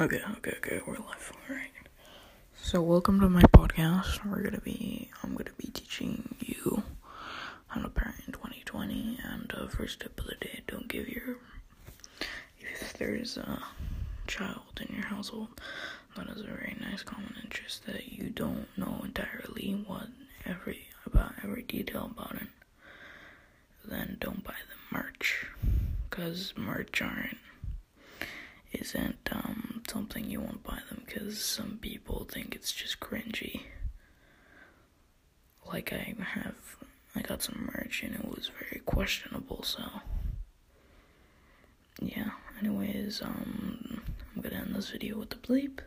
Okay, okay, okay, we're live. Alright. So welcome to my podcast. We're gonna be I'm gonna be teaching you how to parent in twenty twenty and uh, first tip of the day, don't give your if there's a child in your household that has a very nice common interest that you don't know entirely what every about every detail about it, then don't buy them merch. Cause merch aren't isn't um, something you won't buy them because some people think it's just cringy. Like I have, I got some merch and it was very questionable. So yeah. Anyways, um, I'm gonna end this video with the bleep.